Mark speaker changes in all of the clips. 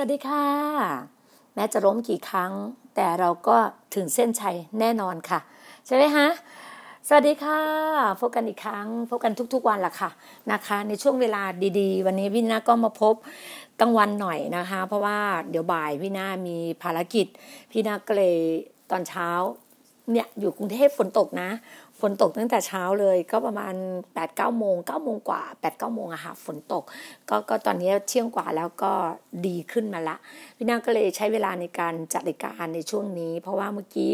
Speaker 1: สวัสดีค่ะ แม้จะล้มกี่ครั้ง แต่เราก็ถึงเส้นชัยแน่นอนค่ะ ใช่ไหมฮะสวัสดีค่ะ พบกันอีกครั้ง พบกันทุกๆวันละค่ะนะคะ ในช่วงเวลาดีๆ วันนี้พี่นาก็มาพบกลางวันหน่อยนะคะ เพราะว่าเดี๋ยวบ่ายพี่นามีภารกิจ พี่นาก็เลยตอนเช้า เนี่ยอยู่กรุงเทพฝนตกนะ ฝนตกตั้งแต่เช้าเลย ก็ประมาณ8ปดเก้าโมงเก้าโมงกว่า8ปดเก้าโมงอะค่ะฝนตกก็ก็ตอนนี้เที่ยงกว่าแล้วก็ดีขึ้นมาละ พี่นางก็เลยใช้เวลาในการจัดรายการในช่วงนี้ เพราะว่าเมื่อกี้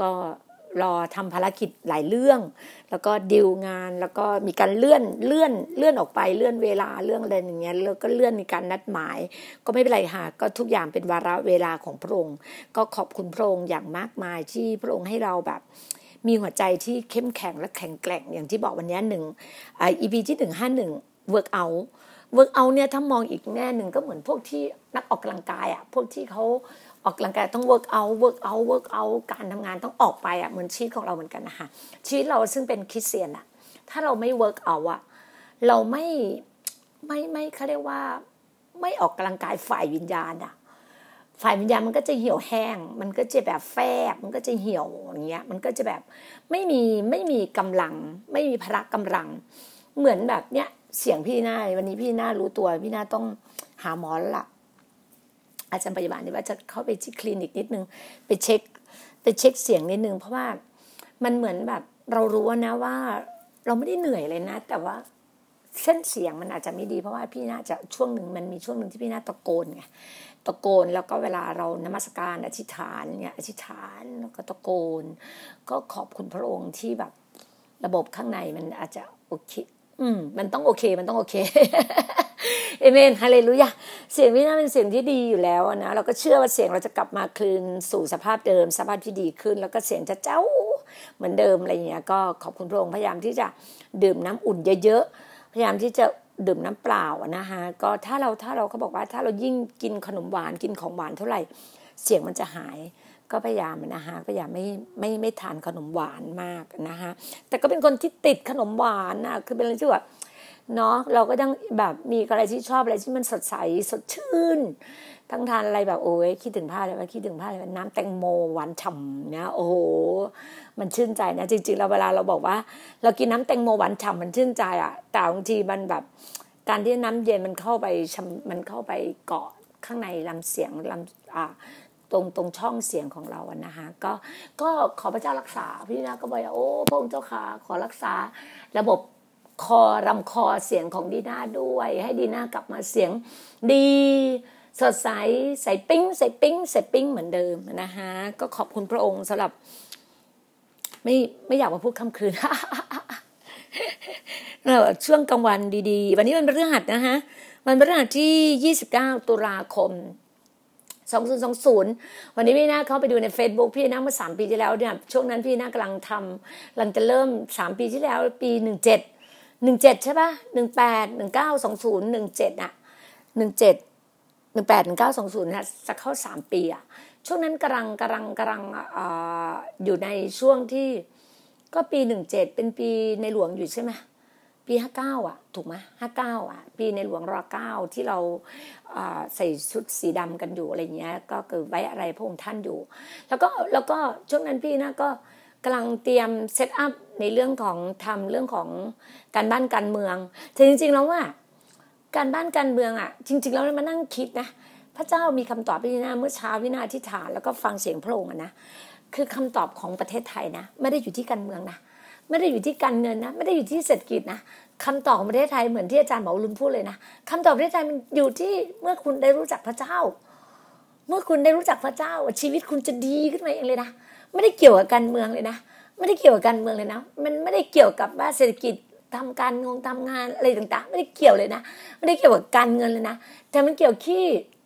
Speaker 1: ก็ รอทำภารกิจหลายเรื่อง แล้วก็ดิวงานแล้วก็มีการเลื่อนเลื่อนเลื่อนออกไปเลื่อนเวลาเรื่องอะไรอย่างเงี้ยแล้วก็เลื่อนในการนัดหมาย ก็ไม่เป็นไรค่ะ ก็ทุกอย่างเป็นวาระเวลาของพระองค์ ก็ขอบคุณพระองค์อย่างมากมายที่พระองค์ให้เราแบบมีหัวใจที่เข้มแข็งและแข็งแกร่งอย่างที่บอกวันนี้หนึ่งอ่า EP ที่หนึ่งห้าหนึ่ง work out work out เนี่ยถ้ามองอีกแง่หนึ่งก็เหมือนพวกที่นักออกกำลังกายอะพวกที่เขา ออกกำลังกายต้อง work out work out work out การทำงานต้องออกไปอะเหมือนชีวิตของเราเหมือนกันนะคะชีวิตเราซึ่งเป็นคริสเตียนอะ ถ้าเราไม่ work out อะเราไม่ไม่ไม่เขาเรียกว่าไม่ออกกำลังกายฝ่ายวิญญาณอะฝ่ายวิญญาณมันก็จะเหี่ยวแห้ง มันก็จะแบบแฟบ มันก็จะเหี่ยวอย่างเงี้ย มันก็จะแบบไม่มีไม่มีกำลัง ไม่มีพละกำลัง เหมือนแบบเนี้ยเสียงพี่หน้าวันนี้พี่หน้ารู้ตัวพี่หน้าต้องหาหมอแล้วล่ะ อาจารย์พยาบาลนี่ว่าจะเข้าไปที่คลินิกนิดนึงไปเช็คไปเช็คเสียงนิดนึงเพราะว่ามันเหมือนแบบเรารู้นะว่าเราไม่ได้เหนื่อยเลยนะ แต่ว่าเส้นเสียงมันอาจจะไม่ดีเพราะว่าพี่น่าจะช่วงหนึ่งมันมีช่วงหนึ่งที่พี่น่าตะโกนไงตะโกนแล้วก็เวลาเรานมัสการอธิษฐานเนี่ยอธิษฐานแล้วก็ตะโกน ก็ขอบคุณพระองค์ที่แบบระบบข้างในมันอาจจะโอเค อืม มันต้องโอเค มันต้องโอเคเอเมนฮาเลลูยาเสียงพี่น่าเป็นเสียงที่ดีอยู่แล้วนะเราก็เชื่อว่าเสียงเราจะกลับมาคืนสู่สภาพเดิม สภาพที่ดีขึ้น แล้วก็เสียงจะเจ้าเหมือนเดิมอะไรเงี้ยก็ขอบคุณพระองค์พยายามที่จะดื่มน้ำอุ่นเยอะๆพยายามที่จะดื่มน้ำเปล่านะคะก็ถ้าเราถ้าเราเขาบอกว่าถ้าเรายิ่งกินขนมหวานกินของหวานเท่าไหร่ เสียงมันจะหาย ก็พยายามนะคะพยายามไม่ไม่ไม่ทานขนมหวานมากนะคะแต่ก็เป็นคนที่ติดขนมหวานนะคือเป็นอะไรที่แบบเนาะเราก็ต้องแบบมีอะไรที่ชอบอะไรที่มันสดใสสดชื่นทั้งทานอะไรแบบโอ้ยคิดถึงผ้าเลยว่าคิดถึงผ้าเลยว่าน้ำแตงโมหวานฉ่ำนะโอ้โหมันชื่นใจนะจริงๆเราเวลาเราบอกว่า เรากินน้ำแตงโมหวานฉ่ำมันชื่นใจอะแต่บางทีมันแบบ การที่น้ำเย็นมันเข้าไปมันเข้าไปเกาะข้างในลำเสียงลำอ่า ตรงตรงช่องเสียงของเราอะนะคะก็ก็ขอพระเจ้ารักษาพี่นาก็บอกโอ้พระองค์เจ้าขาขอรักษา ระบบคอรำคอเสียงของดีน่าด้วย ให้ดีน่ากลับมาเสียงดีสดใสใส่ปิ้งใส่ปิ้งใส่ปิ้งเหมือนเดิมนะคะก็ขอบคุณพระองค์สำหรับ ไม่ไม่อยากมาพูดคำคืนช่วงกลางวันดี ๆ วันนี้วันพฤหัสนะฮะวันพฤหัสที่ 29 ตุลาคม 2020 วันนี้พี่นาเข้าไปดูใน Facebook พี่นาเมื่อ 3 ปีที่แล้วเนี่ยช่วงนั้นพี่นากำลังทำกำลังจะเริ่ม 3 ปีที่แล้วปี 17 17 ใช่ปะ18 19 20 17อะ17 18 19 20นะจะเข้า 3 ปีอะช่วงนั้นกำลังกำลังกำลังออยู่ในช่วงที่ก็ปี 17 เป็นปีในหลวงอยู่ใช่ไหม ปีห้าเก้าอะ ถูกไหมห้าเก้าอะ ปีในหลวงรอเก้าที่เราใส่ชุดสีดำกันอยู่อะไรเงี้ย ก็เกิดไว้อะไรพระองค์ท่านอยู่ แล้วก็แล้วก็ช่วงนั้นพี่นะก็กำลังเตรียมเซตอัพในเรื่องของทำเรื่องของการบ้านการเมืองแต่จริง ๆ แล้วว่า การบ้านการเมืองอะ จริง ๆ แล้วมานั่งคิดนะพระเจ้ามีคำตอบพี่นาเมื่อเช้าวินาทิฐานแล้วก็ฟังเสียงพระองค์นะคือคำตอบของประเทศไทยนะ ไม่ได้อยู่ที่การเมืองนะ ไม่ได้อยู่ที่การเงินนะ ไม่ได้อยู่ที่เศรษฐกิจนะคำตอบของประเทศไทยเหมือนที่อาจารย์หมอรุนพูดเลยนะคำตอบประเทศไทยมันอยู่ที่เมื่อคุณได้รู้จักพระเจ้า เมื่อคุณได้รู้จักพระเจ้า ชีวิตคุณจะดีขึ้นมาเองเลยนะไม่ได้เกี่ยวกับการเมืองเลยนะไม่ได้เกี่ยวกับการเมืองเลยนะ มันไม่ได้เกี่ยวกับว่าเศรษฐกิจทำการงงทำงานอะไรต่างๆ ไม่ได้เกี่ยวเลยนะไม่ได้เกี่ยวกับการเงินเลยนะ แต่มันเกี่ยวที่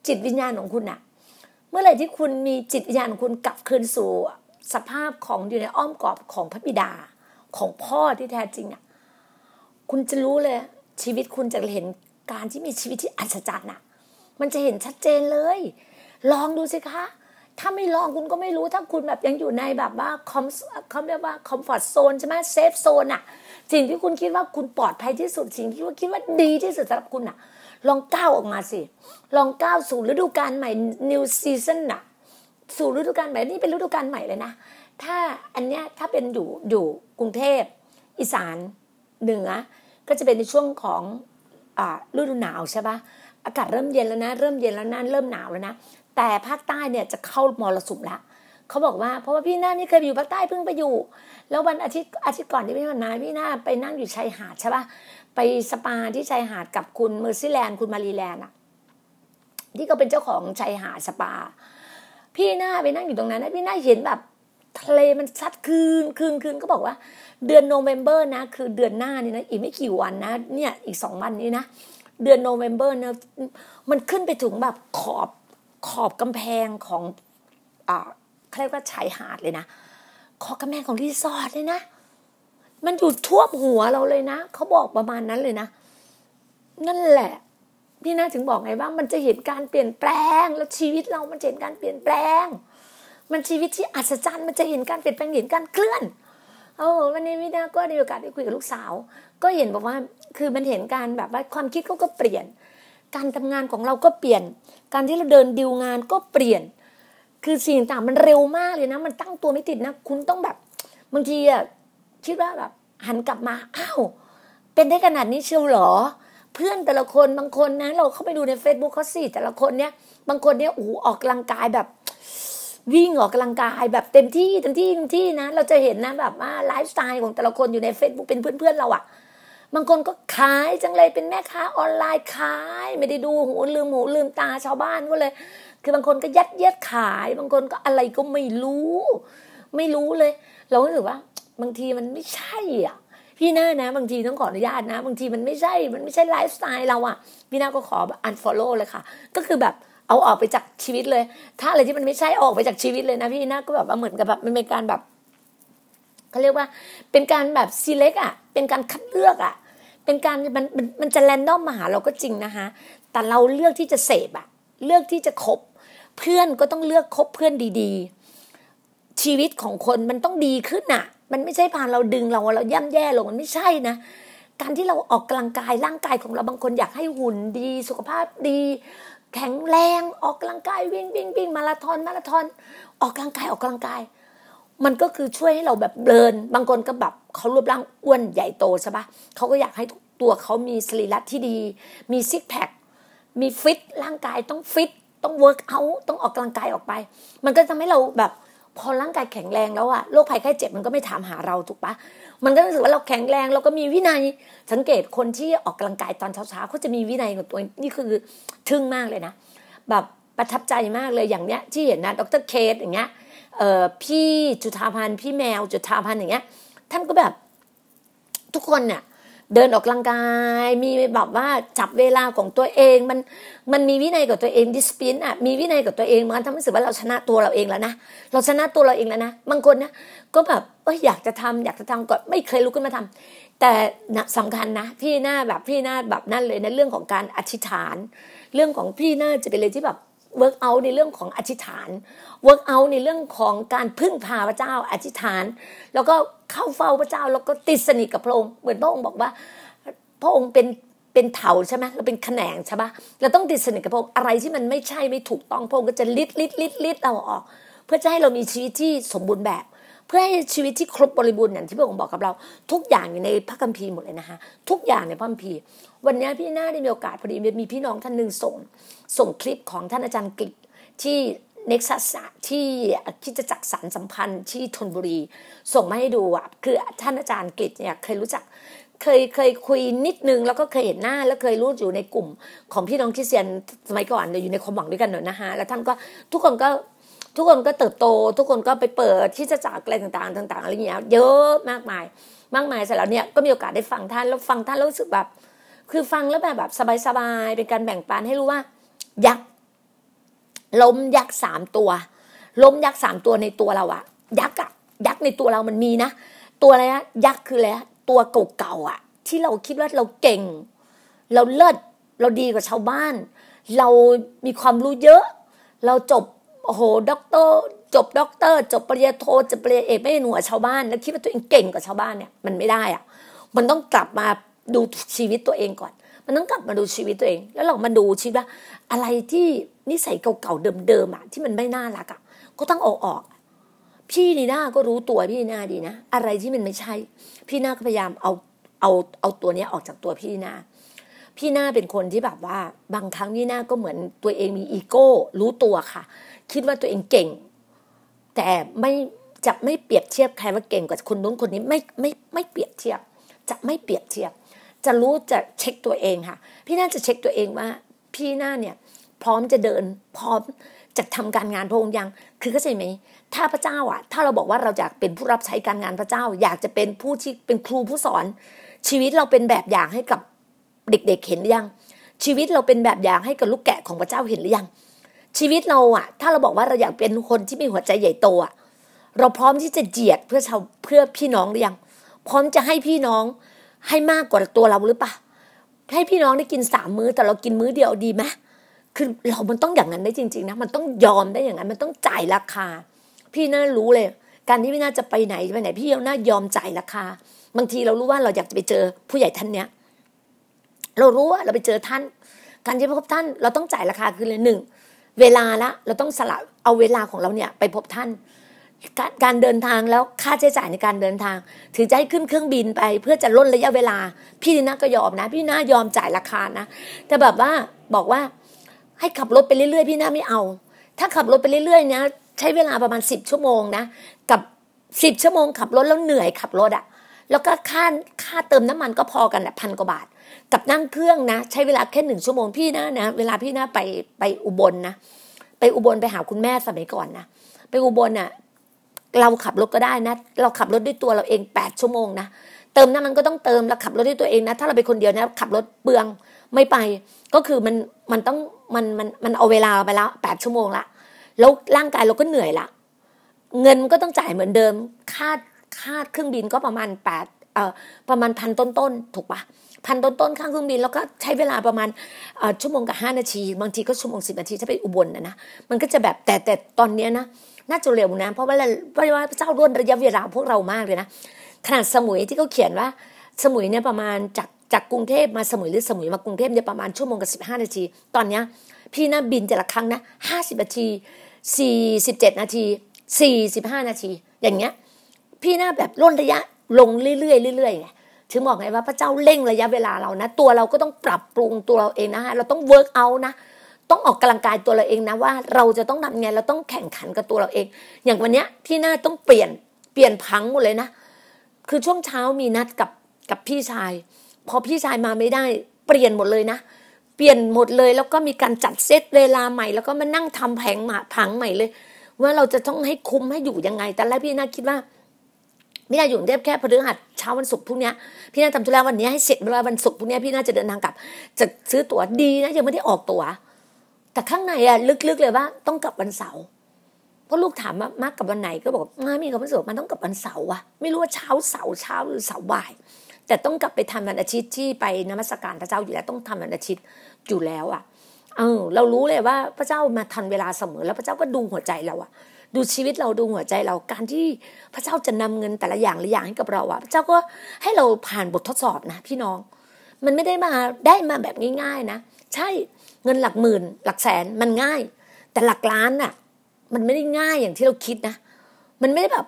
Speaker 1: จิตวิญญาณของคุณอะเมื่อไหร่ที่คุณมีจิตวิญญาณของคุณกลับคืนสู่สภาพของอยู่ในอ้อมกอดของพระบิดา ของพ่อที่แท้จริงอะ คุณจะรู้เลย ชีวิตคุณจะเห็นการที่มีชีวิตที่อัศจรรย์อะ มันจะเห็นชัดเจนเลย ลองดูสิคะ ถ้าไม่ลองคุณก็ไม่รู้ถ้าคุณแบบยังอยู่ในแบบว่า com เขาเรียกว่า comfort zone ใช่ไหม safe zone อะ สิ่งที่คุณคิดว่าคุณปลอดภัยที่สุด สิ่งที่ว่าคิดว่าดีที่สุดสำหรับคุณอะ ลองก้าวออกมาสิ ลองก้าวสู่ฤดูกาลใหม่ new season อะ สู่ฤดูกาลใหม่นี่เป็นฤดูกาลใหม่เลยนะ ถ้าอันเนี้ยถ้าเป็นอยู่อยู่กรุงเทพอีสานเหนือ ก็จะเป็นในช่วงของอฤดูหนาวใช่ปะอากาศเริ่มเย็นแล้วนะ เริ่มเย็นแล้วนะเริ่มหนาวแล้วนะแต่ภาคใต้เนี่ยจะเข้ามรสุมแล้วเขาบอกว่าเพราะว่าพี่หน้านี่เคยอยู่ภาคใต้เพิ่งไปอยู่ แล้ววันอาทิตย์อาทิตย์ก่อนที่พี่มาพี่หน้าไปนั่งอยู่ชายหาดใช่ปะไปสปาที่ชายหาดกับคุณเมอร์ซี่แลนด์คุณมารีแลนด์อะที่ก็เป็นเจ้าของชายหาดสปา พี่หน้าไปนั่งอยู่ตรงนั้นนะพี่หน้าเห็นแบบ ทะเลมันซัดคลื่นคลื่นคลื่นก็บอกว่า เดือนโนเวม ber นะ คือเดือนหน้านี่นะอีกไม่กี่วันนะ เนี่ยอีกสองวันนี้นะ เดือนโนเวม ber นะมันขึ้นไปถึงแบบขอบขอบกำแพงของอ่าเขาเรียกว่าชายหาดเลยนะขอบกำแพงของรีสอร์ทเลยนะ มันอยู่ท่วมหัวเราเลยนะเขาบอกประมาณนั้นเลยนะ นั่นแหละพี่น่าถึงบอกไงว่ามันจะเห็นการเปลี่ยนแปลง แล้วชีวิตเรามันเห็นการเปลี่ยนแปลง มันชีวิตที่อัศจรรย์มันจะเห็นการเปลี่ยนแปลงเห็นการเคลื่อนโอ้วันนี้วินาก็ได้โอกาสได้คุยกับลูกสาว ก็เห็นบอกว่าคือมันเห็นการแบบว่าความคิดเขาก็เปลี่ยน การทำงานของเราก็เปลี่ยน การที่เราเดินดิวงานก็เปลี่ยน คือสิ่งต่างมันเร็วมากเลยนะ มันตั้งตัวไม่ติดนะ คุณต้องแบบบางทีอะคิดว่าแบบหันกลับมาอ้าวเป็นได้ขนาดนี้เชียวหรอ เพื่อนแต่ละคนบางคนนะ เราเข้าไปดูใน Facebook เขาสิแต่ละคนเนี้ยบางคนเนี้ยโอ้ออกกำลังกายแบบ วิ่งออกกำลังกายแบบเต็มที่เต็มที่เต็มที่นะ เราจะเห็นนะแบบว่าไลฟ์สไตล์ของแต่ละคนอยู่ใน Facebook เป็นเพื่อนๆเราอะบางคนก็ขายจังเลยเป็นแม่ค้าออนไลน์ขาย ไม่ได้ดูหูลืมหูลืมตาชาวบ้านก็เลย คือบางคนก็ยัดเยียดขาย บางคนก็อะไรก็ไม่รู้ ไม่รู้เลย เรารู้สึกว่า บางทีมันไม่ใช่อะพี่หน้านะ บางทีต้องขออนุญาตนะ บางทีมันไม่ใช่ มันไม่ใช่ไลฟ์สไตล์เราอะ พี่หน้าก็ขออันฟอลโล่เลยค่ะ ก็คือแบบ เอาออกไปจากชีวิตเลย ถ้าอะไรที่มันไม่ใช่ออกไปจากชีวิตเลยนะพี่น้าก็แบบเหมือนกับแบบมันเป็นการแบบเขาเรียกว่าเป็นการแบบ select อะ เป็นการคัดเลือกอะ เป็นการมันมันมันจะแรนดอมมาหาเราก็จริงนะคะ แต่เราเลือกที่จะเสพอะเลือกที่จะคบ เพื่อนก็ต้องเลือกคบเพื่อนดีๆ ชีวิตของคนมันต้องดีขึ้นอะมันไม่ใช่พานเราดึงเราเราย่ำแย่ลงมันไม่ใช่นะการที่เราออกกำลังกายร่างกายของเราบางคนอยากให้หุ่นดี สุขภาพดี แข็งแรงออกกำลังกายวิ่งวิ่งวิ่งมาราธอนมาราธอนออกกำลังกายออกกำลังกาย มันก็คือช่วยให้เราแบบเบิร์นบางคนก็แบบเขารูปร่างอ้วนใหญ่โตใช่ปะเขาก็อยากให้ตัวเขามีสรีระที่ดี มี six pack มีฟิตร่างกายต้องฟิตต้อง work out ต้องออกกำลังกายออกไป มันก็ทำให้เราแบบ พอร่างกายแข็งแรงแล้วอะโรคภัยไข้เจ็บมันก็ไม่ถามหาเราถูกปะมันก็รู้สึกว่าเราแข็งแรงเราก็มีวินัยสังเกตคนที่ออกกำลังกายตอนเช้าๆเขาจะมีวินัยของตัวนี่คือทึ่งมากเลยนะ แบบประทับใจมากเลยอย่างเนี้ยที่เห็นนะดร.เคสอย่างเงี้ยเอ่อพี่จุธาพันธ์พี่แมวจุธาพันธ์อย่างเงี้ยท่านก็แบบทุกคนเนี่ย เดินออกกำลังกาย มีแบบว่าจับเวลาของตัวเองมันมันมีวินัยกับตัวเองดิสปินอะมีวินัยกับตัวเองมันทำให้รู้สึกว่าเราชนะตัวเราเองแล้วนะเราชนะตัวเราเองแล้วนะบางคนนะก็แบบเอออยากจะทำอยากจะทำก็ไม่เคยลุกขึ้นมาทำแต่สำคัญนะพี่หน้าแบบพี่หน้าแบบนั่นเลยนะเรื่องของการอธิษฐาน เรื่องของพี่หน้าจะเป็นเลยที่แบบ work out ในเรื่องของอธิษฐาน work out ในเรื่องของการพึ่งพาพระเจ้าอธิษฐาน แล้วก็เข้าเฝ้าพระเจ้าแล้วก็ติดสนิทกับพระองค์เหมือนพระองค์บอกว่า พระองค์เป็นเป็นเถาใช่ไหมเราเป็นแขนงใช่ปะเราต้องติดสนิทกับพระองค์อะไรที่มันไม่ใช่ไม่ถูกต้องพระองค์ก็จะลิดลิดลิดลิดเราออก เพื่อจะให้เรามีชีวิตที่สมบูรณ์แบบ เพื่อให้ชีวิตที่ครบบริบูรณ์อย่างที่พระองค์บอกกับเรา ทุกอย่างอยู่ในพระคัมภีร์หมดเลยนะคะทุกอย่างในพระคัมภีร์ วันนี้พี่หน้าได้มีโอกาสพอดีมีพี่น้องท่านหนึ่งส่ง ส่งคลิปของท่านอาจารย์กฤษที่เน็กซัสที่คิดจะจักสารสัมพันธ์ที่ธนบุรี ส่งมาให้ดูอะคือท่านอาจารย์กฤษเนี่ยเคยรู้จักเคยเคยคุยนิดนึงแล้วก็เคยเห็นหน้า แล้วเคยรู้อยู่ในกลุ่มของพี่น้องคริสเตียนสมัยก่อนอยู่ในความหวังด้วยกันเนอะนะฮะแล้วท่านก็ทุกคนก็ ทุกคนก็เติบโต ทุกคนก็ไปเปิดที่จะจากอะไรต่างๆต่าง ๆ อะไรอย่างเงี้ยเยอะมากมาย มากมายเสร็จแล้วเนี่ยก็มีโอกาสได้ฟังท่านแล้วฟังท่านแล้วรู้สึกแบบ คือฟังแล้วแบบแบบสบายๆเป็นการแบ่งปันให้รู้ว่า ยักษ์ล้มยักษ์สามตัว ล้มยักษ์สามตัวในตัวเราอะยักษ์อะยักษ์ในตัวเรามันมีนะ ตัวอะไรนะยักษ์คืออะไรตัวเก่าๆอะที่เราคิดว่าเราเก่ง เราเลิศเราดีกว่าชาวบ้าน เรามีความรู้เยอะ เราจบ โอ้โหด็อกเตอร์จบด็อกเตอร์จบปริญญาโทจบปริญญาเอกไม่หนัวชาวบ้าน แล้วคิดว่าตัวเองเก่งกว่าชาวบ้านเนี่ยมันไม่ได้อะมันต้องกลับมาดูชีวิตตัวเองก่อน มันต้องกลับมาดูชีวิตตัวเอง แล้วเรามาดูชีวิตว่าอะไรที่นิสัยเก่าๆเดิมๆอะที่มันไม่น่ารักอะก็ต้องเอาออก พี่นีน่าก็รู้ตัวพี่นีน่าดีนะ อะไรที่มันไม่ใช่ พี่น่าก็พยายามเอาเอาเอาตัวนี้ออกจากตัวพี่นีน่าพี่น่าเป็นคนที่แบบว่า บางครั้งพี่น่าก็เหมือนตัวเองมีอีโก้ รู้ตัวค่ะ คิดว่าตัวเองเก่ง แต่ไม่จะไม่เปรียบเทียบใครว่าเก่งกว่าคนนู้นคนนี้ไม่ไม่ไม่เปรียบเทียบ จะไม่เปรียบเทียบ จะรู้จะเช็คตัวเองค่ะ พี่น่าจะเช็คตัวเองว่า พี่น่าเนี่ยพร้อมจะเดินพร้อมจะทำการงานพระองค์ยัง คือเข้าใจไหม ถ้าพระเจ้าอะ ถ้าเราบอกว่าเราอยากเป็นผู้รับใช้การงานพระเจ้า อยากจะเป็นผู้ที่เป็นครูผู้สอน ชีวิตเราเป็นแบบอย่างให้กับเด็กๆเห็นหรือยัง ชีวิตเราเป็นแบบอย่างให้กับลูกแกะของพระเจ้าเห็นหรือยัง ชีวิตเราอะถ้าเราบอกว่าเราอยากเป็นคนที่มีหัวใจใหญ่โตอะเราพร้อมที่จะเจียดเพื่อชาวเพื่อพี่น้องหรือยัง พร้อมจะให้พี่น้องให้มากกว่าตัวเราหรือปะให้พี่น้องได้กินสามมื้อแต่เรากินมื้อเดียวดีไหมคือเรามันต้องอย่างนั้นได้จริง ๆ นะ มันต้องยอมได้อย่างนั้น มันต้องจ่ายราคา พี่น่ารู้เลย การที่พี่น่าจะไปไหนไปไหน พี่น่ายอมจ่ายราคา บางทีเรารู้ว่าเราอยากจะไปเจอผู้ใหญ่ท่านเนี้ย เรารู้ว่าเราไปเจอท่าน การที่พบท่านเราต้องจ่ายราคาคือเลยหนึ่ง เวลาละเราต้องสละเอาเวลาของเราเนี่ยไปพบท่านการเดินทางแล้วค่าใช้จ่ายในการเดินทางถือจะให้ขึ้นเครื่องบินไป เพื่อจะลดระยะเวลา พี่น่าก็ยอมนะ พี่น่ายอมจ่ายราคานะ แต่แบบว่าบอกว่าให้ขับรถไปเรื่อยๆ พี่น้าไม่เอา ถ้าขับรถไปเรื่อยๆเนี่ยใช้เวลาประมาณสิบชั่วโมงนะ กับสิบชั่วโมงขับรถแล้วเหนื่อยขับรถอะแล้วก็ค่าค่าเติมน้ำมันก็พอกันแหละพันกว่าบาท กับนั่งเครื่องนะ ใช้เวลาแค่หนึ่งชั่วโมงพี่นะนะ เวลาพี่นะไปไปอุบลนะไปอุบลไปหาคุณแม่สมัยก่อนนะไปอุบลน่ะ เราขับรถก็ได้นะ เราขับรถด้วยตัวเราเองแปดชั่วโมงนะเติมน้ำมันก็ต้องเติมเราขับรถด้วยตัวเองนะ ถ้าเราเป็นคนเดียวนะขับรถเปลืองไม่ไป ก็คือมันมันต้องมันมันมันเอาเวลาไปแล้วแปดชั่วโมงละแล้วร่างกายเราก็เหนื่อยละเงินก็ต้องจ่ายเหมือนเดิม ค่าค่าเครื่องบินก็ประมาณแปดเอ่อประมาณพันต้นๆถูกปะ พันต้นๆข้างเครื่องบินแล้วก็ใช้เวลาประมาณชั่วโมงกับห้านาที บางทีก็ชั่วโมงสิบนาทีถ้าไปอุบลนะนะมันก็จะแบบแต่แต่ตอนเนี้ยนะน่าจะเร็วนะเพราะว่าเพราะว่าพระเจ้าร่นระยะเวลาพวกเรามากเลยนะขนาดสมุยที่เขาเขียนว่า สมุยเนี่ยประมาณจากจากกรุงเทพมาสมุยหรือสมุยมากรุงเทพเนี่ยประมาณชั่วโมงกับสิบห้านาที ตอนเนี้ยพี่นะบินแต่ละครั้งนะห้าสิบนาทีสี่สิบเจ็ดนาทีสี่สิบห้านาที อย่างเงี้ย พี่น่าแบบล่นระยะลงเรื่อยๆเรื่อยๆไง ถึงบอกไงว่าพระเจ้าเร่งระยะเวลาเรานะ ตัวเราก็ต้องปรับปรุงตัวเราเองนะฮะเราต้องเวิร์กเอานะ ต้องออกกำลังกายตัวเราเองนะว่าเราจะต้องทำไงเราต้องแข่งขันกับตัวเราเอง อย่างวันเนี้ยพี่น่าต้องเปลี่ยนเปลี่ยนพังหมดเลยนะ คือช่วงเช้ามีนัดกับกับพี่ชาย พอพี่ชายมาไม่ได้เปลี่ยนหมดเลยนะ เปลี่ยนหมดเลยแล้วก็มีการจัดเซตเวลาใหม่ แล้วก็มานั่งทำแผงผังใหม่เลย ว่าเราจะต้องให้คุ้มให้อยู่ยังไง แต่แรกพี่น่าคิดว่า พี่นาอยู่เทพแค่พฤหัสเช้าวันศุกร์พรุ่งนี้พี่นาทำธุระวันนี้ให้เสร็จเวลาวันศุกร์พรุ่งนี้พี่นาจะเดินทางกลับ จะซื้อตั๋วดีนะยังไม่ได้ออกตั๋วแต่ข้างในอะลึกๆเลยว่าต้องกลับวันเสาร์เพราะลูกถามว่ามากกับวันไหนก็บอกมามีกับวันศุกร์มันต้องกลับวันเสาร์อะไม่รู้ว่าเช้าเสาร์เช้าหรือเสาร์บ่าย แต่ต้องกลับไปทำวันอาทิตย์ที่ไปนมัสการพระเจ้าอยู่แล้วต้องทำวันอาทิตย์อยู่แล้วอะเออเรารู้เลยว่าพระเจ้ามาทันเวลาเสมอแล้วพระเจ้าก็ดูหัวใจเราอะ ดูชีวิตเราดูหัวใจเราการที่พระเจ้าจะนำเงินแต่ละอย่างละอย่างให้กับเราอะพระเจ้าก็ให้เราผ่านบททดสอบนะพี่น้อง มันไม่ได้มาได้มาแบบง่าย ๆนะ ใช่เงินหลักหมื่น หลักแสนมันง่าย แต่หลักล้านน่ะมันไม่ได้ง่ายอย่างที่เราคิดนะ มันไม่ได้แบบ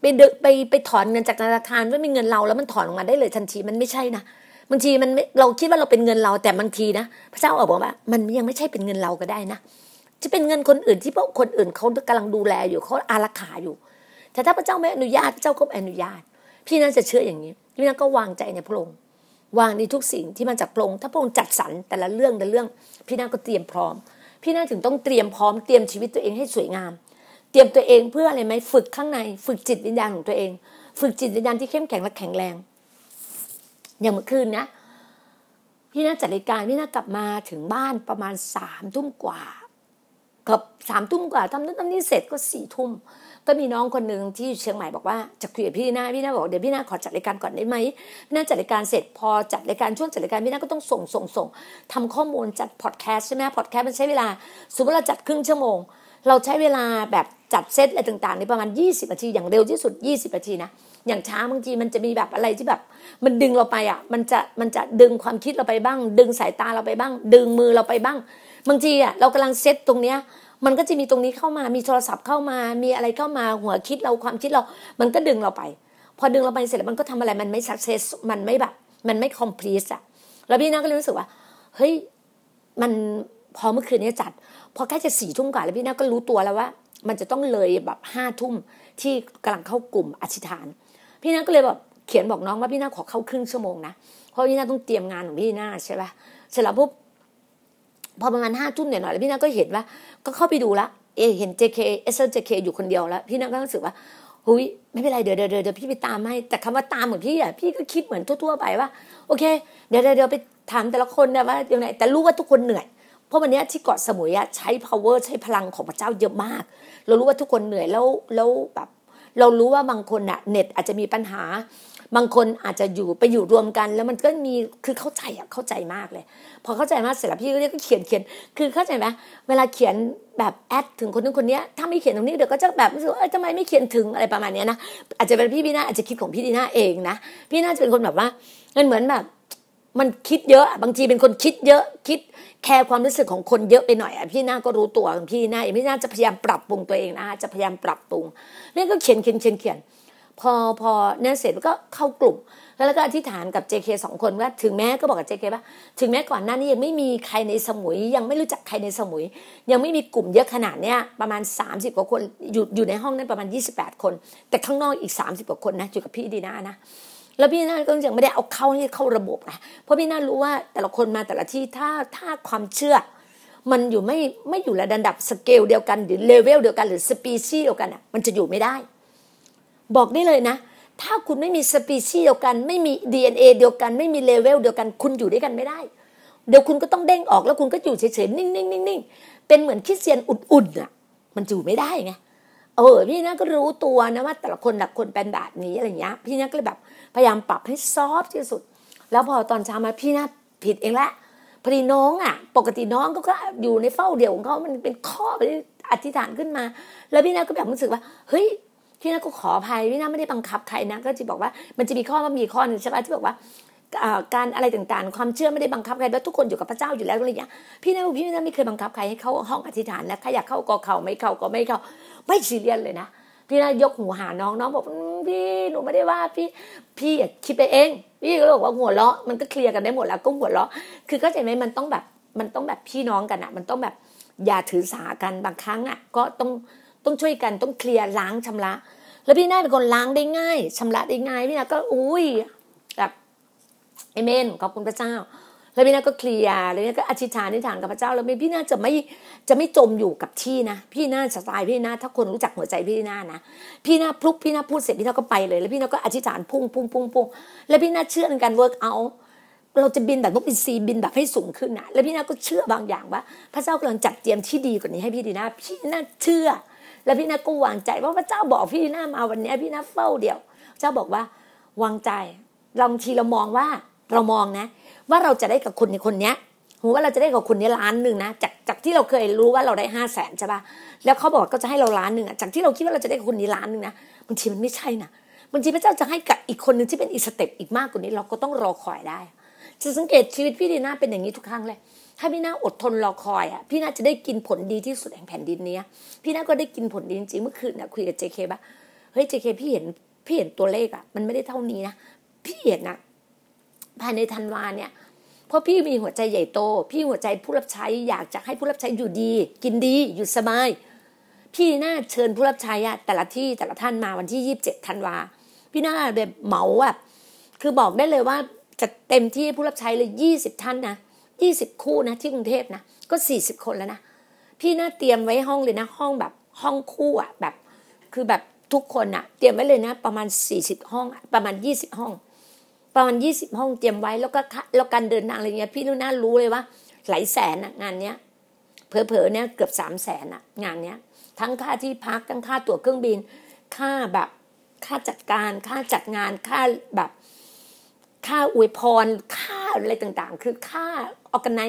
Speaker 1: ไปเดไปไปถอนเงินจากธนาคารว่ามีเงินเราแล้วมันถอนออกมาได้เลยทันทีมันไม่ใช่นะบางทีมันเราคิดว่าเราเป็นเงินเราแต่บางทีนะ พระเจ้าบอกว่า มันยังไม่ใช่เป็นเงินเราก็ได้นะ จะเป็นเงินคนอื่นที่พวกคนอื่นเขากำลังดูแลอยู่เขาอารักขาอยู่ แต่ถ้าพระเจ้าไม่อนุญาตพระเจ้าก็อนุญาต พี่นั้นจะเชื่ออย่างนี้ พี่นั้นก็วางใจในพระองค์วางในทุกสิ่งที่มันจากพระองค์ถ้าพระองค์จัดสรรแต่ละเรื่องแต่ละเรื่อง พี่นั้นก็เตรียมพร้อม พี่นั้นถึงต้องเตรียมพร้อมเตรียมชีวิตตัวเองให้สวยงาม เตรียมตัวเองเพื่ออะไรไหมฝึกข้างใน ฝึกจิตวิญญาณของตัวเอง ฝึกจิตวิญญาณที่เข้มแข็งและแข็งแรง อย่างเมื่อคืนนะ พี่น่าจัดรายการพี่น่ากลับมาถึงบ้านประมาณสามทุ่มกว่า กับสามทุ่มกว่าทำนั้นทำนี้เสร็จก็สี่ทุ่มก็มีน้องคนหนึ่งที่เชียงใหม่บอกว่าจะคุยกับพี่นาพี่นาบอกเดี๋ยวพี่นาขอจัดรายการก่อนได้ไหมพี่นาจัดรายการเสร็จพอจัดรายการช่วงจัดรายการพี่นาก็ต้องส่งส่งส่งทำข้อมูลจัดพอดแคสต์ใช่ไหมพอดแคสต์มันใช้เวลาสมมติเราจัดครึ่งชั่วโมง เราใช้เวลาแบบจัดเซตอะไรต่างๆในประมาณ 20นาทีอย่างเร็วที่สุด 20นาทีนะอย่างช้าบางทีมันจะมีแบบอะไรที่แบบ มันดึงเราไปอะมันจะมันจะดึงความคิดเราไปบ้าง ดึงสายตาเราไปบ้าง ดึงมือเราไปบ้าง บางทีอะเรากำลังเซตตรงเนี้ย มันก็จะมีตรงนี้เข้ามามีโทรศัพท์เข้ามา มีอะไรเข้ามาหัวคิดเราความคิดเรา มันก็ดึงเราไป พอดึงเราไปเสร็จแล้วมันก็ทำอะไรมันไม่สักเซสมันไม่แบบ มันไม่คอมพลีสอะแล้วพี่นาก็เลยรู้สึกว่าเฮ้ยมันพอเมื่อคืนนี้จัด พอใกล้จะสี่ทุ่มกว่าแล้วพี่นาก็รู้ตัวแล้วว่า มันจะต้องเลยแบบห้าทุ่มที่กำลังเข้ากลุ่มอธิษฐาน พี่นาก็เลยแบบเขียนบอกน้องว่าพี่นาขอเข้าครึ่งชั่วโมงนะเพราะพี่นาต้องเตรียมงานของพี่นาใช่ปะเสร็จแล้วปุ๊บ พอประมาณห้าทุ่มหน่อยๆแล้วพี่นาก็เห็นว่า ก็เข้าไปดูละเอเห็น JK เอสเอ JK อยู่คนเดียวแล้ว พี่นาก็รู้สึกว่าหุยไม่เป็นไรเดี๋ยวเดี๋ยวเดี๋ยวพี่ไปตามให้ แต่คำว่าตามเหมือนพี่อะพี่ก็คิดเหมือนทั่วๆไปว่า โอเค เดี๋ยวเดี๋ยวไปถามแต่ละคนนะว่าอยังไงแต่รู้ว่าทุกคนเหนื่อยเพราะวันนี้ที่เกาะสมุยอะใช้ power ใช้พลังของพระเจ้าเยอะมาก เรารู้ว่าทุกคนเหนื่อยแล้วแล้วแบบเรารู้ว่าบางคนอะเน็ตอาจจะมีปัญหา บางคนอาจจะอยู่ไปอยู่รวมกัน แล้วมันก็มีคือเข้าใจอะเข้าใจมากเลย พอเข้าใจมากเสร็จแล้วพี่ก็เรียกเขียนเขียนคือเข้าใจไหมเวลาเขียนแบบแอดถึงคนนึงคนนี้ถ้าไม่เขียนตรงนี้เดี๋ยวก็จะแบบรู้สึกว่าทำไมไม่เขียนถึงอะไรประมาณนี้นะอาจจะเป็นพี่พี่นาอาจจะคิดของพี่ดีนาเองนะพี่นาจะเป็นคนแบบว่ามันเหมือนแบบมันคิดเยอะบางทีเป็นคนคิดเยอะคิดแคร์ความรู้สึกของคนเยอะไปหน่อยอะพี่นาก็รู้ตัวของพี่นาพี่นาจะพยายามปรับปรุงตัวเองนะจะพยายามปรับปรุงนี่ก็เขียนเขียนเขียนเขียน พอพอเนี่ยเสร็จก็เข้ากลุ่ม แล้วก็อธิษฐานกับ JK สองคนว่าถึงแม้ก็บอกกับ JK ว่าถึงแม้ก่อนหน้านี้ยังไม่มีใครในสมุย ยังไม่รู้จักใครในสมุย ยังไม่มีกลุ่มเยอะขนาดเนี้ยประมาณ 30 กว่าคนอยู่อยู่ในห้องนั้นประมาณ 28 คน แต่ข้างนอกอีก 30 กว่าคนนะอยู่กับพี่ดีนานะแล้วพี่น่าก็ยังไม่ได้เอาเข้าให้เข้าระบบไงเพราะพี่น่ารู้ว่าแต่ละคนมาแต่ละที่ถ้าถ้าความเชื่อ มันอยู่ไม่ไม่อยู่ระดับสเกลเดียวกันหรือ level เดียวกันหรือสปีชีส์เดียวกันอะมันจะอยู่ไม่ได้ บอกได้เลยนะ ถ้าคุณไม่มีสปีชีส์เดียวกัน ไม่มี DNA เดียวกัน ไม่มีเลเวลเดียวกัน คุณอยู่ด้วยกันไม่ได้ เดี๋ยวคุณก็ต้องเด้งออกแล้วคุณก็อยู่เฉยๆนิ่งๆๆๆเป็นเหมือนคริสเตียนอุ่นๆอะ มันอยู่ไม่ได้ไงเออพี่นะก็รู้ตัวนะว่าแต่ละคนแต่ละคนเป็นแบบนี้อะไรเงี้ย พี่นะก็เลยแบบพยายามปรับให้ซอฟที่สุด แล้วพอตอนเช้ามาพี่นะผิดเองละพอดีน้องอะ ปกติน้องก็ก็อยู่ในเฝ้าเดี่ยวของเขามันเป็นข้ออธิษฐานขึ้นมา แล้วพี่นะก็แบบรู้สึกว่า เฮ้ย พี่นะก็ขออภัยพี่นะไม่ได้บังคับใครนะ ก็จะบอกว่ามันจะมีข้อมันมีข้อหนึ่งใช่ไหมที่บอกว่าการอะไรต่างๆ ความเชื่อไม่ได้บังคับใครแล้วทุกคนอยู่กับพระเจ้าอยู่แล้วอะไรอย่างเงี้พี่นะพี่นะไม่เคยบังคับใครให้เข้าห้องอธิษฐานนะใครอยากเข้าก็เข้าไม่เข้าก็ไม่เข้า ไม่ซีเรียสเลยนะพี่นะยกหูหาน้องน้องบอกพี่หนูไม่ได้ว่าพี่พี่คิดไปเอง พี่ก็บอกว่าหัวเราะมันก็เคลียร์กันได้หมดแล้วก็หัวเราะคือเข้าใจไหมมันต้องแบบมันต้องแบบพี่น้องกันอะมันต้องแบบอย่าถือสากันบางครั้งอะก็ต้องต้องช่วยกันต้องเคลียร์ล้างชำระ แล้วพี่นาเป็นคนล้างได้ง่ายชำระได้ง่ายพี่นาก็อุ้ยแบบเอเมนขอบคุณพระเจ้า แล้วพี่นาก็เคลียร์แล้วพี่ก็อธิษฐานอธิษฐานกับพระเจ้า แล้วพี่นาจะไม่จะไม่จมอยู่กับที่นะ พี่นาสไตล์พี่นาถ้าคนรู้จักหัวใจพี่นานะ พี่นาพลุกพี่นาพูดเสร็จพี่นาก็ไปเลย แล้วพี่นาก็อธิษฐานพุ่งพุ่งพุ่งพุ่งแล้วพี่นาเชื่อในการ work out เราจะบินแบบนกอินทรีบินแบบให้สูงขึ้นนะแล้วพี่นาก็เชื่อบางอย่างว่า พระเจ้ากำลังจัดเตรียมที่ดีกว่านี้ให้พี่ดีนาพี่นาเชื่อ แล้วพี่นาก็วางใจว่าพระเจ้าบอกพี่นามาวันนี้พี่นาเฝ้าเดียว เจ้าบอกว่าวางใจบางทีเรามองว่าเรามองนะ ว่าเราจะได้กับคนในคนเนี้ยหูว่าเราจะได้กับคนนี้ล้านหนึ่งนะจากจากที่เราเคยรู้ว่าเราได้ห้าแสนใช่ปะแล้วเขาบอกก็จะให้เราล้านหนึ่งอะจากที่เราคิดว่าเราจะได้กับคนนี้ล้านหนึ่งนะบางทีมันไม่ใช่นะบางทีพระเจ้าจะให้กับอีกคนหนึ่งที่เป็นอีสเต็ปอีกมากกว่านี้เราก็ต้องรอคอยได้จะสังเกตชีวิตพี่ดีน่าเป็นอย่างนี้ทุกครั้งเลย ถ้าพี่นาอดทนรอคอยอะพี่นาจะได้กินผลดีที่สุดแห่งแผ่นดินนี้พี่นาก็ได้กินผลดีจริงเมื่อคืนน่ะคุยกับเจเคบ้าเฮ้ยเจเคพี่เห็นพี่เห็นตัวเลขอะ มันไม่ได้เท่านี้นะพี่เห็นนะภายในธันวาเนี่ยเพราะพี่มีหัวใจใหญ่โต พี่หัวใจผู้รับใช้อยากจะให้ผู้รับใช้อยู่ดี กินดีอยู่สบาย พี่น่าเชิญผู้รับใช้อะแต่ละที่แต่ละท่านมาวันที่ยี่สิบเจ็ดธันวาพี่น่าแบบเหมาอะคือบอกได้เลยว่าจะเต็มที่ผู้รับใช้เลยยี่สิบท่านนะ ยี่สิบคู่นะที่กรุงเทพนะก็สี่สิบคนแล้วนะพี่น่าเตรียมไว้ห้องเลยนะ ห้องแบบห้องคู่อะแบบ คือแบบทุกคนอะเตรียมไว้เลยนะ ประมาณสี่สิบห้องประมาณยี่สิบห้อง ประมาณยี่สิบห้องเตรียมไว้แล้วก็แล้วการเดินทางอะไรเงี้ยพี่นุ่นน่ารู้เลยว่า หลายแสนอะงานเนี้ยเผลอๆเนี่ยเกือบสามแสนอะงานเนี้ยทั้งค่าที่พักทั้งค่าตั๋วเครื่องบิน ค่าแบบค่าจัดการค่าจัดงานค่าแบบ ค่าอวยพร ค่าอะไรต่างๆ คือค่า organize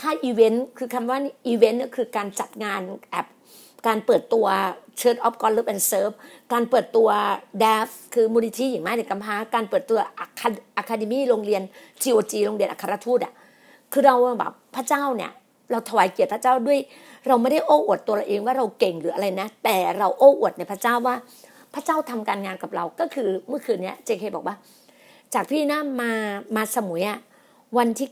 Speaker 1: ค่าอีเวนต์ คือคำว่าอีเวนต์ก็คือการจัดงานแอบการเปิดตัว Church of God Love and Serve การเปิดตัว DAF คือมูลนิธิหญิงไม้เด็กกำพร้าการเปิดตัวอะคาเดมี่โรงเรียน GOG โรงเรียนอัครทูตอะคือเราแบบพระเจ้าเนี่ย เราถวายเกียรติพระเจ้าด้วย เราไม่ได้โอ้อวดตัวเราเองว่าเราเก่งหรืออะไรนะ แต่เราโอ้อวดในพระเจ้าว่า พระเจ้าทำการงานกับเราก็คือเมื่อคืนนี้เจเคบอกว่า จากพี่น้ามามาสมุยอะวันที่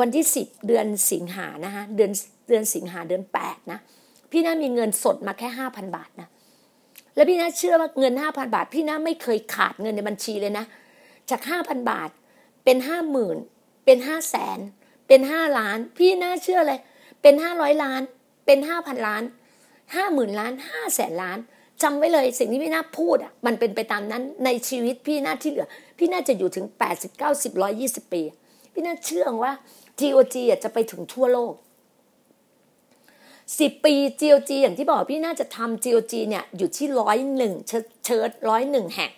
Speaker 1: วันที่สิบเดือนสิงหานะคะเดือนเดือนสิงหาเดือนแปดนะพี่น้ามีเงินสดมาแค่ห้าพันบาทนะแล้วพี่น้าเชื่อว่าเงินห้าพันบาท พี่น้าไม่เคยขาดเงินในบัญชีเลยนะ จากห้าพันบาทเป็นห้าหมื่นเป็นห้าแสนเป็นห้าล้าน พี่น้าเชื่อเลย เป็นห้าร้อยล้าน เป็นห้าพันล้านห้าหมื่นล้านห้าแสนล้าน จำไว้เลยสิ่งที่พี่นาพูดอะมันเป็นไปตามนั้นในชีวิตพี่นาที่เหลือ พี่นาจะอยู่ถึงแปดสิบเก้าสิบร้อยยี่สิบปี พี่นาเชื่อว่า GOG จะไปถึงทั่วโลกสิบปี GOG อย่างที่บอกพี่น่าจะทำ GOG เนี่ยอยู่ที่ร้อยหนึ่งเชิดร้อยหนึ่งแห่ง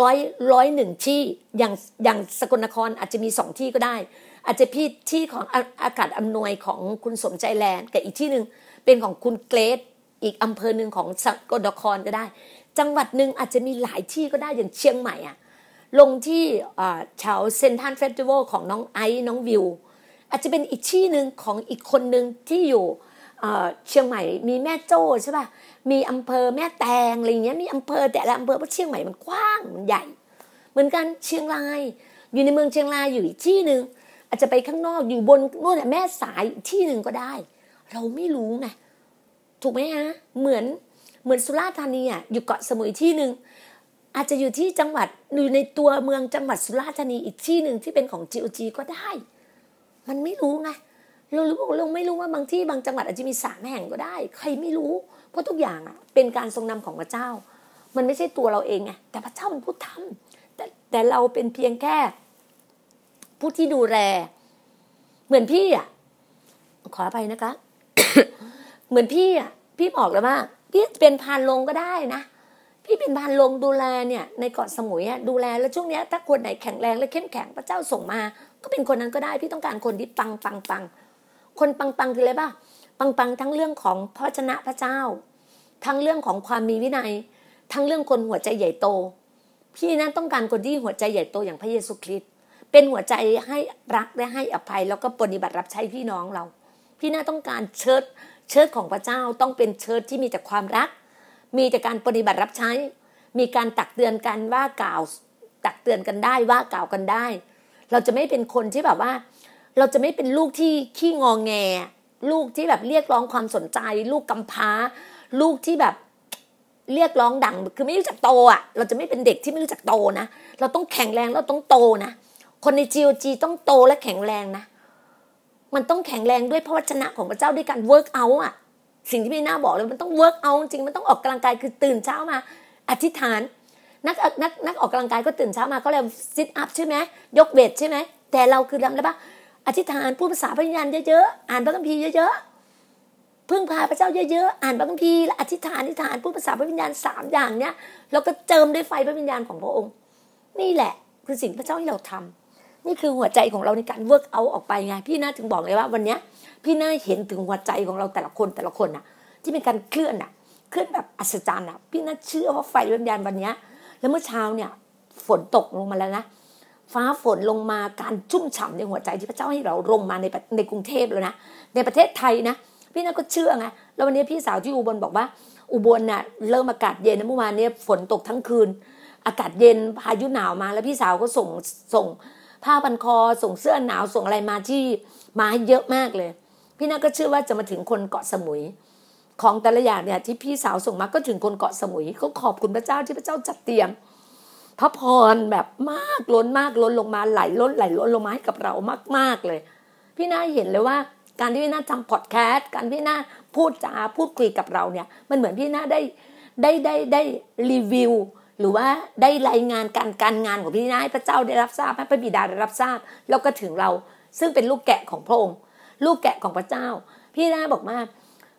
Speaker 1: ร้อยร้อยหนึ่งที่อย่างอย่างสกลนครอาจจะมีสองที่ก็ได้ อาจจะพี่ที่ของอากาศอำนวยของคุณสมใจแลนด์กับอีกที่หนึ่งเป็นของคุณเกรด อีกอำเภอหนึ่งของสกลนครก็ได้ จังหวัดหนึ่งอาจจะมีหลายที่ก็ได้อย่างเชียงใหม่อะลงที่ Church Central Festival ของน้องไอซ์น้องวิว อาจจะเป็นอีกที่หนึ่งของอีกคนหนึ่งที่อยู่เชียงใหม่มีแม่โจ้ใช่ป่ะมีอำเภอแม่แตงอะไรเงี้ยมีอำเภอแต่ละอำเภอเพราะเชียงใหม่มันกว้างมันใหญ่ เหมือนกันเชียงราย อยู่ในเมืองเชียงรายอยู่อีกที่หนึ่งอาจจะไปข้างนอกอยู่บนนู่นแม่สายที่หนึ่งก็ได้ เราไม่รู้ไง ถูกไหมฮะเหมือนเหมือนสุราษฎร์ธานีอะอยู่เกาะสมุยที่หนึ่งอาจจะอยู่ที่จังหวัดอยู่ในตัวเมืองจังหวัดสุราษฎร์ธานีอีกที่หนึ่งที่เป็นของ GOG ก็ได้ มันไม่รู้ไงเรารู้เราไม่รู้ว่าบางที่บางจังหวัดอาจจะมีสามแห่งก็ได้ ใครไม่รู้ เพราะทุกอย่างอะเป็นการทรงนำของพระเจ้า มันไม่ใช่ตัวเราเองไงแต่พระเจ้ามันพูดทำแต่แต่เราเป็นเพียงแค่ ผู้ที่ดูแล เหมือนพี่อะขออภัยนะคะ เหมือนพี่อะพี่บอกแล้วว่าพี่เป็นพานลงก็ได้นะพี่เป็นพานลงดูแลเนี่ย ในเกาะสมุยอะดูแลแล้วช่วงเนี้ยถ้าคนไหนแข็งแรงและเข้มแข็งพระเจ้าส่งมา ก็เป็นคนนั้นก็ได้พี่ต้องการคนที่ปังปังปังคนปังปังคืออะไรบ้าปังปังทั้งเรื่องของพระชนะพระเจ้า ทั้งเรื่องของความมีวินัย ทั้งเรื่องคนหัวใจใหญ่โต พี่นั้นต้องการคนที่หัวใจใหญ่โตอย่างพระเยซูคริสต์เป็นหัวใจให้รักและให้อภัย แล้วก็ปฏิบัติรับใช้พี่น้องเรา พี่น่าต้องการเชิด เชิดของพระเจ้าต้องเป็นเชิดที่มีแต่ความรัก มีแต่การปฏิบัติรับใช้ มีการตักเตือนกันว่ากล่าว ตักเตือนกันได้ว่ากล่าวกันได้ เราจะไม่เป็นคนที่แบบว่า เราจะไม่เป็นลูกที่ขี้งองแง ลูกที่แบบเรียกร้องความสนใจ ลูกกำพร้า ลูกที่แบบเรียกร้องดังคือไม่รู้จักโตอะ เราจะไม่เป็นเด็กที่ไม่รู้จักโตนะ เราต้องแข็งแรงเราต้องโตนะ คนใน GOG ต้องโตและแข็งแรงนะ มันต้องแข็งแรงด้วยพระวจนะของพระเจ้าด้วยการ work out อะ สิ่งที่พี่หน้าบอกเลยมันต้อง work out จริงมันต้องออกกำลังกายคือตื่นเช้ามา อธิษฐาน นักนักนักออกกำลังกายก็ตื่นเช้ามาก็เลย sit up ใช่ไหมยกเวทใช่ไหมแต่เราคือทำอะไรบ้างอธิษฐานพูดภาษาพระวิญญาณเยอะๆอ่านพระคัมภีร์เยอะๆพึ่งพาพระเจ้าเยอะๆอ่านพระคัมภีร์และอธิษฐานอธิษฐานพูดภาษาพระวิญญาณสามอย่างเนี้ยแล้วก็เจิมด้วยไฟพระวิญญาณของพระองค์ นี่แหละคือสิ่งพระเจ้าให้เราทำ นี่คือหัวใจของเราในการ work out ออกไปไง พี่น่าถึงบอกเลยว่าวันเนี้ยพี่น่าเห็นถึงหัวใจของเราแต่ละคนแต่ละคนน่ะ ที่เป็นการเคลื่อนน่ะ เคลื่อนแบบอัศจรรย์น่ะ พี่น่าเชื่อว่าไฟวิญญาณวันเนี้ย แล้วเมื่อเช้าเนี่ย ฝนตกลงมาแล้วนะฟ้าฝนลงมาการชุ่มฉ่ำในหัวใจที่พระเจ้าให้เราลงมาในในกรุงเทพแล้วนะในประเทศไทยนะพี่น่าก็เชื่อไงแล้ววันนี้พี่สาวที่อุบลบอกว่า อุบลน่ะเริ่มอากาศเย็นนะเมื่อวานนี้ฝนตกทั้งคืน อากาศเย็นพายุหนาวมาแล้วพี่สาวก็ส่งส่ง ผ้าพันคอส่งเสื้อหนาวส่งอะไรมาที่มาให้เยอะมากเลย พี่นาก็เชื่อว่าจะมาถึงคนเกาะสมุย ของแต่ละอย่างเนี่ยที่พี่สาวส่งมาก็ถึงคนเกาะสมุยก็ขอบคุณพระเจ้าที่พระเจ้าจัดเตรียมพระพรแบบมากล้นมากล้นลงมาไหลล้นไหลล้นลงมาให้กับเรามาก ๆเลย พี่นาเห็นเลยว่าการที่พี่นาทำพอดแคสต์การพี่นาพูดจาพูดคุยกับเราเนี่ย มันเหมือนพี่นาได้ได้ได้ได้รีวิว หรือว่าได้รายงานการการงานของพี่นาให้พระเจ้าได้รับทราบให้พระบิดาได้รับทราบ แล้วก็ถึงเราซึ่งเป็นลูกแกะของพระองค์ ลูกแกะของพระเจ้า พี่นาบอกมา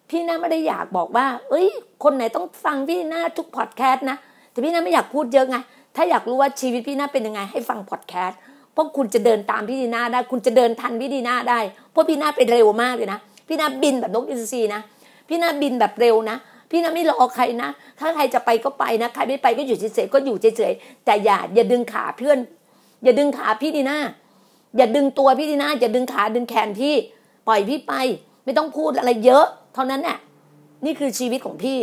Speaker 1: พี่นาไม่ได้อยากบอกว่า เอ้ย คนไหนต้องฟังพี่นาทุกพอดแคสต์นะแต่พี่นาไม่อยากพูดเยอะไง ถ้าอยากรู้ว่าชีวิตพี่นาเป็นยังไงให้ฟังพอดแคสต์เพราะคุณจะเดินตามพี่ดีนาได้ คุณจะเดินทันพี่ดีนาได้เพราะพี่นาเป็นเร็วมากเลยนะพี่นาบินแบบนกอินทรีนะพี่นาบินแบบเร็วนะ พี่น่าไม่รอใครนะ ถ้าใครจะไปก็ไปนะ ใครไม่ไปก็อยู่เฉยๆก็อยู่เฉยๆแต่อย่าอย่าดึงขาเพื่อน อย่าดึงขาพี่ดีนาอย่าดึงตัวพี่ดีนาอย่าดึงขาดึงแขนพี่ ปล่อยพี่ไป ไม่ต้องพูดอะไรเยอะ เท่านั้นแหละนี่คือชีวิตของพี่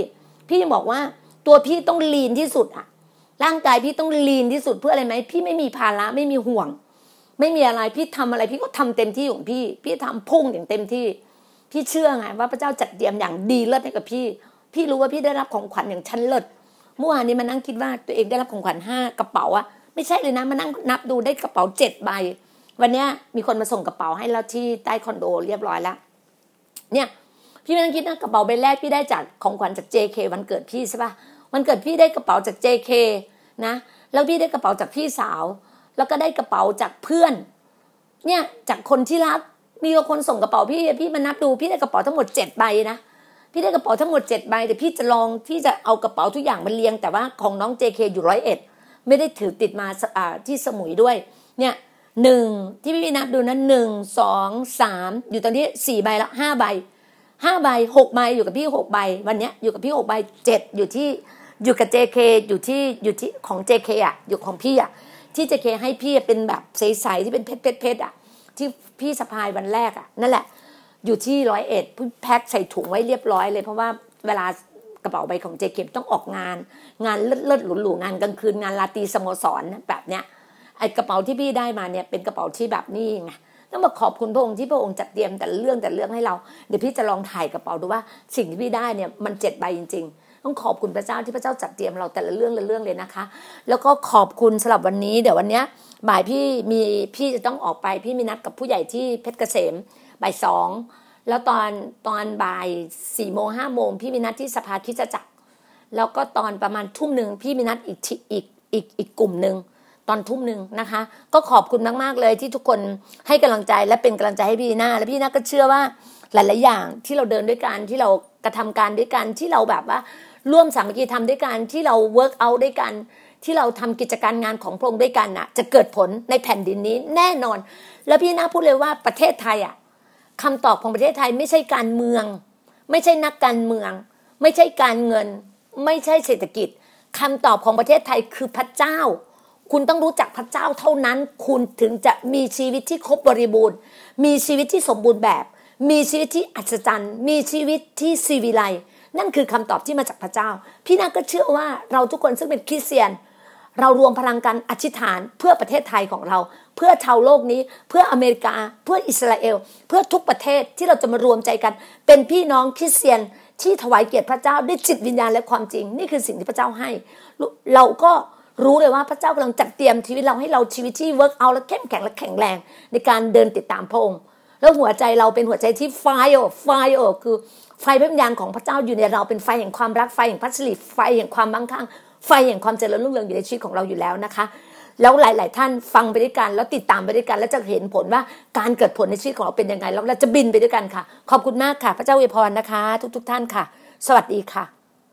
Speaker 1: พี่บอกว่าตัวพี่ต้องลีนที่สุดอะร่างกายพี่ต้องลีนที่สุดเพื่ออะไรไหมพี่ไม่มีภาระไม่มีห่วง ไม่มีอะไรพี่ทำอะไรพี่ก็ทำเต็มที่ของพี่ พี่ทำพุ่งอย่างเต็มที่ พี่เชื่อไงว่าพระเจ้าจัดเตรียมอย่างดีเลิศให้กับพี่ พี่รู้ว่าพี่ได้รับของขวัญอย่างชั้นเลิศเมื่อวานนี้มานั่งคิดว่าตัวเองได้รับของขวัญห้ากระเป๋าอะไม่ใช่เลยนะมานั่งนับดูได้กระเป๋าเจ็ดใบ วันนี้มีคนมาส่งกระเป๋าให้แล้วที่ใต้คอนโดเรียบร้อยแล้วเนี่ยพี่ไม่ต้องคิดนะกระเป๋าใบแรกพี่ได้จากของขวัญจาก JK วันเกิดพี่ใช่ปะวันเกิดพี่ได้กระเป๋าจาก JK นะแล้วพี่ได้กระเป๋าจากพี่สาว แล้วก็ได้กระเป๋าจากเพื่อน เนี่ยจากคนที่รักมีคนส่งกระเป๋าพี่พี่มานับดูพี่ได้กระเป๋าทั้งหมดเจ็ดใบนะ พี่ได้กระเป๋าทั้งหมดเจ็ดใบแต่พี่จะลองที่จะเอากระเป๋าทุกอย่างมาเรียง แต่ว่าของน้อง JK อยู่ร้อยเอ็ดไม่ได้ถือติดมาที่สมุยด้วย เนี่ยหนึ่งที่พี่นับดูนะหนึ่งสองสามอยู่ตอนนี้สี่ใบแล้วห้าใบห้าใบหกใบอยู่กับพี่หกใบวันเนี้ยอยู่กับพี่หกใบเจ็ดอยู่ที่อยู่กับ JK อยู่ที่อยู่ที่ของ JK อะอยู่ของพี่อะที่ JK ให้พี่เป็นแบบใสๆที่เป็นเพชรเพชรเพชรอะที่พี่สะพายวันแรกอะนั่นแหละ อยู่ที่ร้อยเอ็ดพี่แพ็คใส่ถุงไว้เรียบร้อยเลย เพราะว่าเวลากระเป๋าใบของ JK ต้องออกงาน งานเลิศเลิศหรูๆงานกลางคืนงานลาตีสโมสรแบบเนี้ยไอกระเป๋าที่พี่ได้มาเนี่ยเป็นกระเป๋าที่แบบนี้ไงต้องมาขอบคุณพระองค์ที่พระองค์จัดเตรียมแต่เรื่องแต่เรื่องให้เรา เดี๋ยวพี่จะลองถ่ายกระเป๋าดูว่าสิ่งที่พี่ได้เนี่ยมันเจ็ดใบจริง ๆ ต้องขอบคุณพระเจ้าที่พระเจ้าจัดเตรียมเราแต่ละเรื่องละเรื่องเลยนะคะ แล้วก็ขอบคุณสำหรับวันนี้ เดี๋ยววันเนี้ยบ่ายพี่มีพี่จะต้องออกไปพี่มีนัดกับผู้ใหญ่ที่เพชรเกษม บ่ายสองแล้วตอนตอนบ่ายสี่โมงห้าโมงพี่มีนัดที่สภาคิดจักรแล้วก็ตอนประมาณทุ่มหนึ่งพี่มีนัดอีกทีอีกอีกอีกกลุ่มหนึ่งตอนทุ่มหนึ่งนะคะ ก็ขอบคุณมากๆเลยที่ทุกคนให้กำลังใจและเป็นกำลังใจให้พี่หน้า และพี่หน้าก็เชื่อว่าหลายๆอย่างที่เราเดินด้วยกันที่เรากระทำการด้วยกันที่เราแบบว่า ร่วมสามัคคีทำด้วยกันที่เรา work out ด้วยกัน ที่เราทำกิจการงานของพระองค์ด้วยกันน่ะ จะเกิดผลในแผ่นดินนี้แน่นอน แล้วพี่น่าพูดเลยว่าประเทศไทยอะ คำตอบของประเทศไทยไม่ใช่การเมือง ไม่ใช่นักการเมือง ไม่ใช่การเงิน ไม่ใช่เศรษฐกิจคำตอบของประเทศไทยคือพระเจ้า คุณต้องรู้จักพระเจ้าเท่านั้น คุณถึงจะมีชีวิตที่ครบบริบูรณ์ มีชีวิตที่สมบูรณ์แบบ มีชีวิตที่อัศจรรย์ มีชีวิตที่ซีวิไลนั่นคือคำตอบที่มาจากพระเจ้า พี่นาก็เชื่อว่าเราทุกคนซึ่งเป็นคริสเตียน เรารวมพลังกันอธิษฐานเพื่อประเทศไทยของเรา เพื่อชาวโลกนี้ เพื่ออเมริกา เพื่ออิสราเอล เพื่อทุกประเทศที่เราจะมารวมใจกัน เป็นพี่น้องคริสเตียนที่ถวายเกียรติพระเจ้าด้วยจิตวิญญาณและความจริง นี่คือสิ่งที่พระเจ้าให้ เราก็รู้เลยว่าพระเจ้ากำลังจัดเตรียมชีวิตเราให้เราชีวิตที่ work out และเข้มแข็งและแข็งแรง ในการเดินติดตามพระองค์แล้วหัวใจเราเป็นหัวใจที่ fire fire คือไฟพระวิญญาณของพระเจ้าอยู่ในเราเป็นไฟแห่งความรักไฟแห่งพระสิริไฟแห่งความมั่งคั่งไฟแห่งความเจริญรุ่งเรืองอยู่ในชีวิตของเราอยู่แล้วนะคะ แล้วหลาย ๆ ท่านฟังไปด้วยกันแล้วติดตามไปด้วยกัน แล้วจะเห็นผลว่าการเกิดผลในชีวิตของเราเป็นยังไงแล้วเราจะบินไปด้วยกันค่ะ ขอบคุณมากค่ะ พระเจ้าอวยพรนะคะ ทุก ๆ ท่านค่ะ สวัสดีค่ะ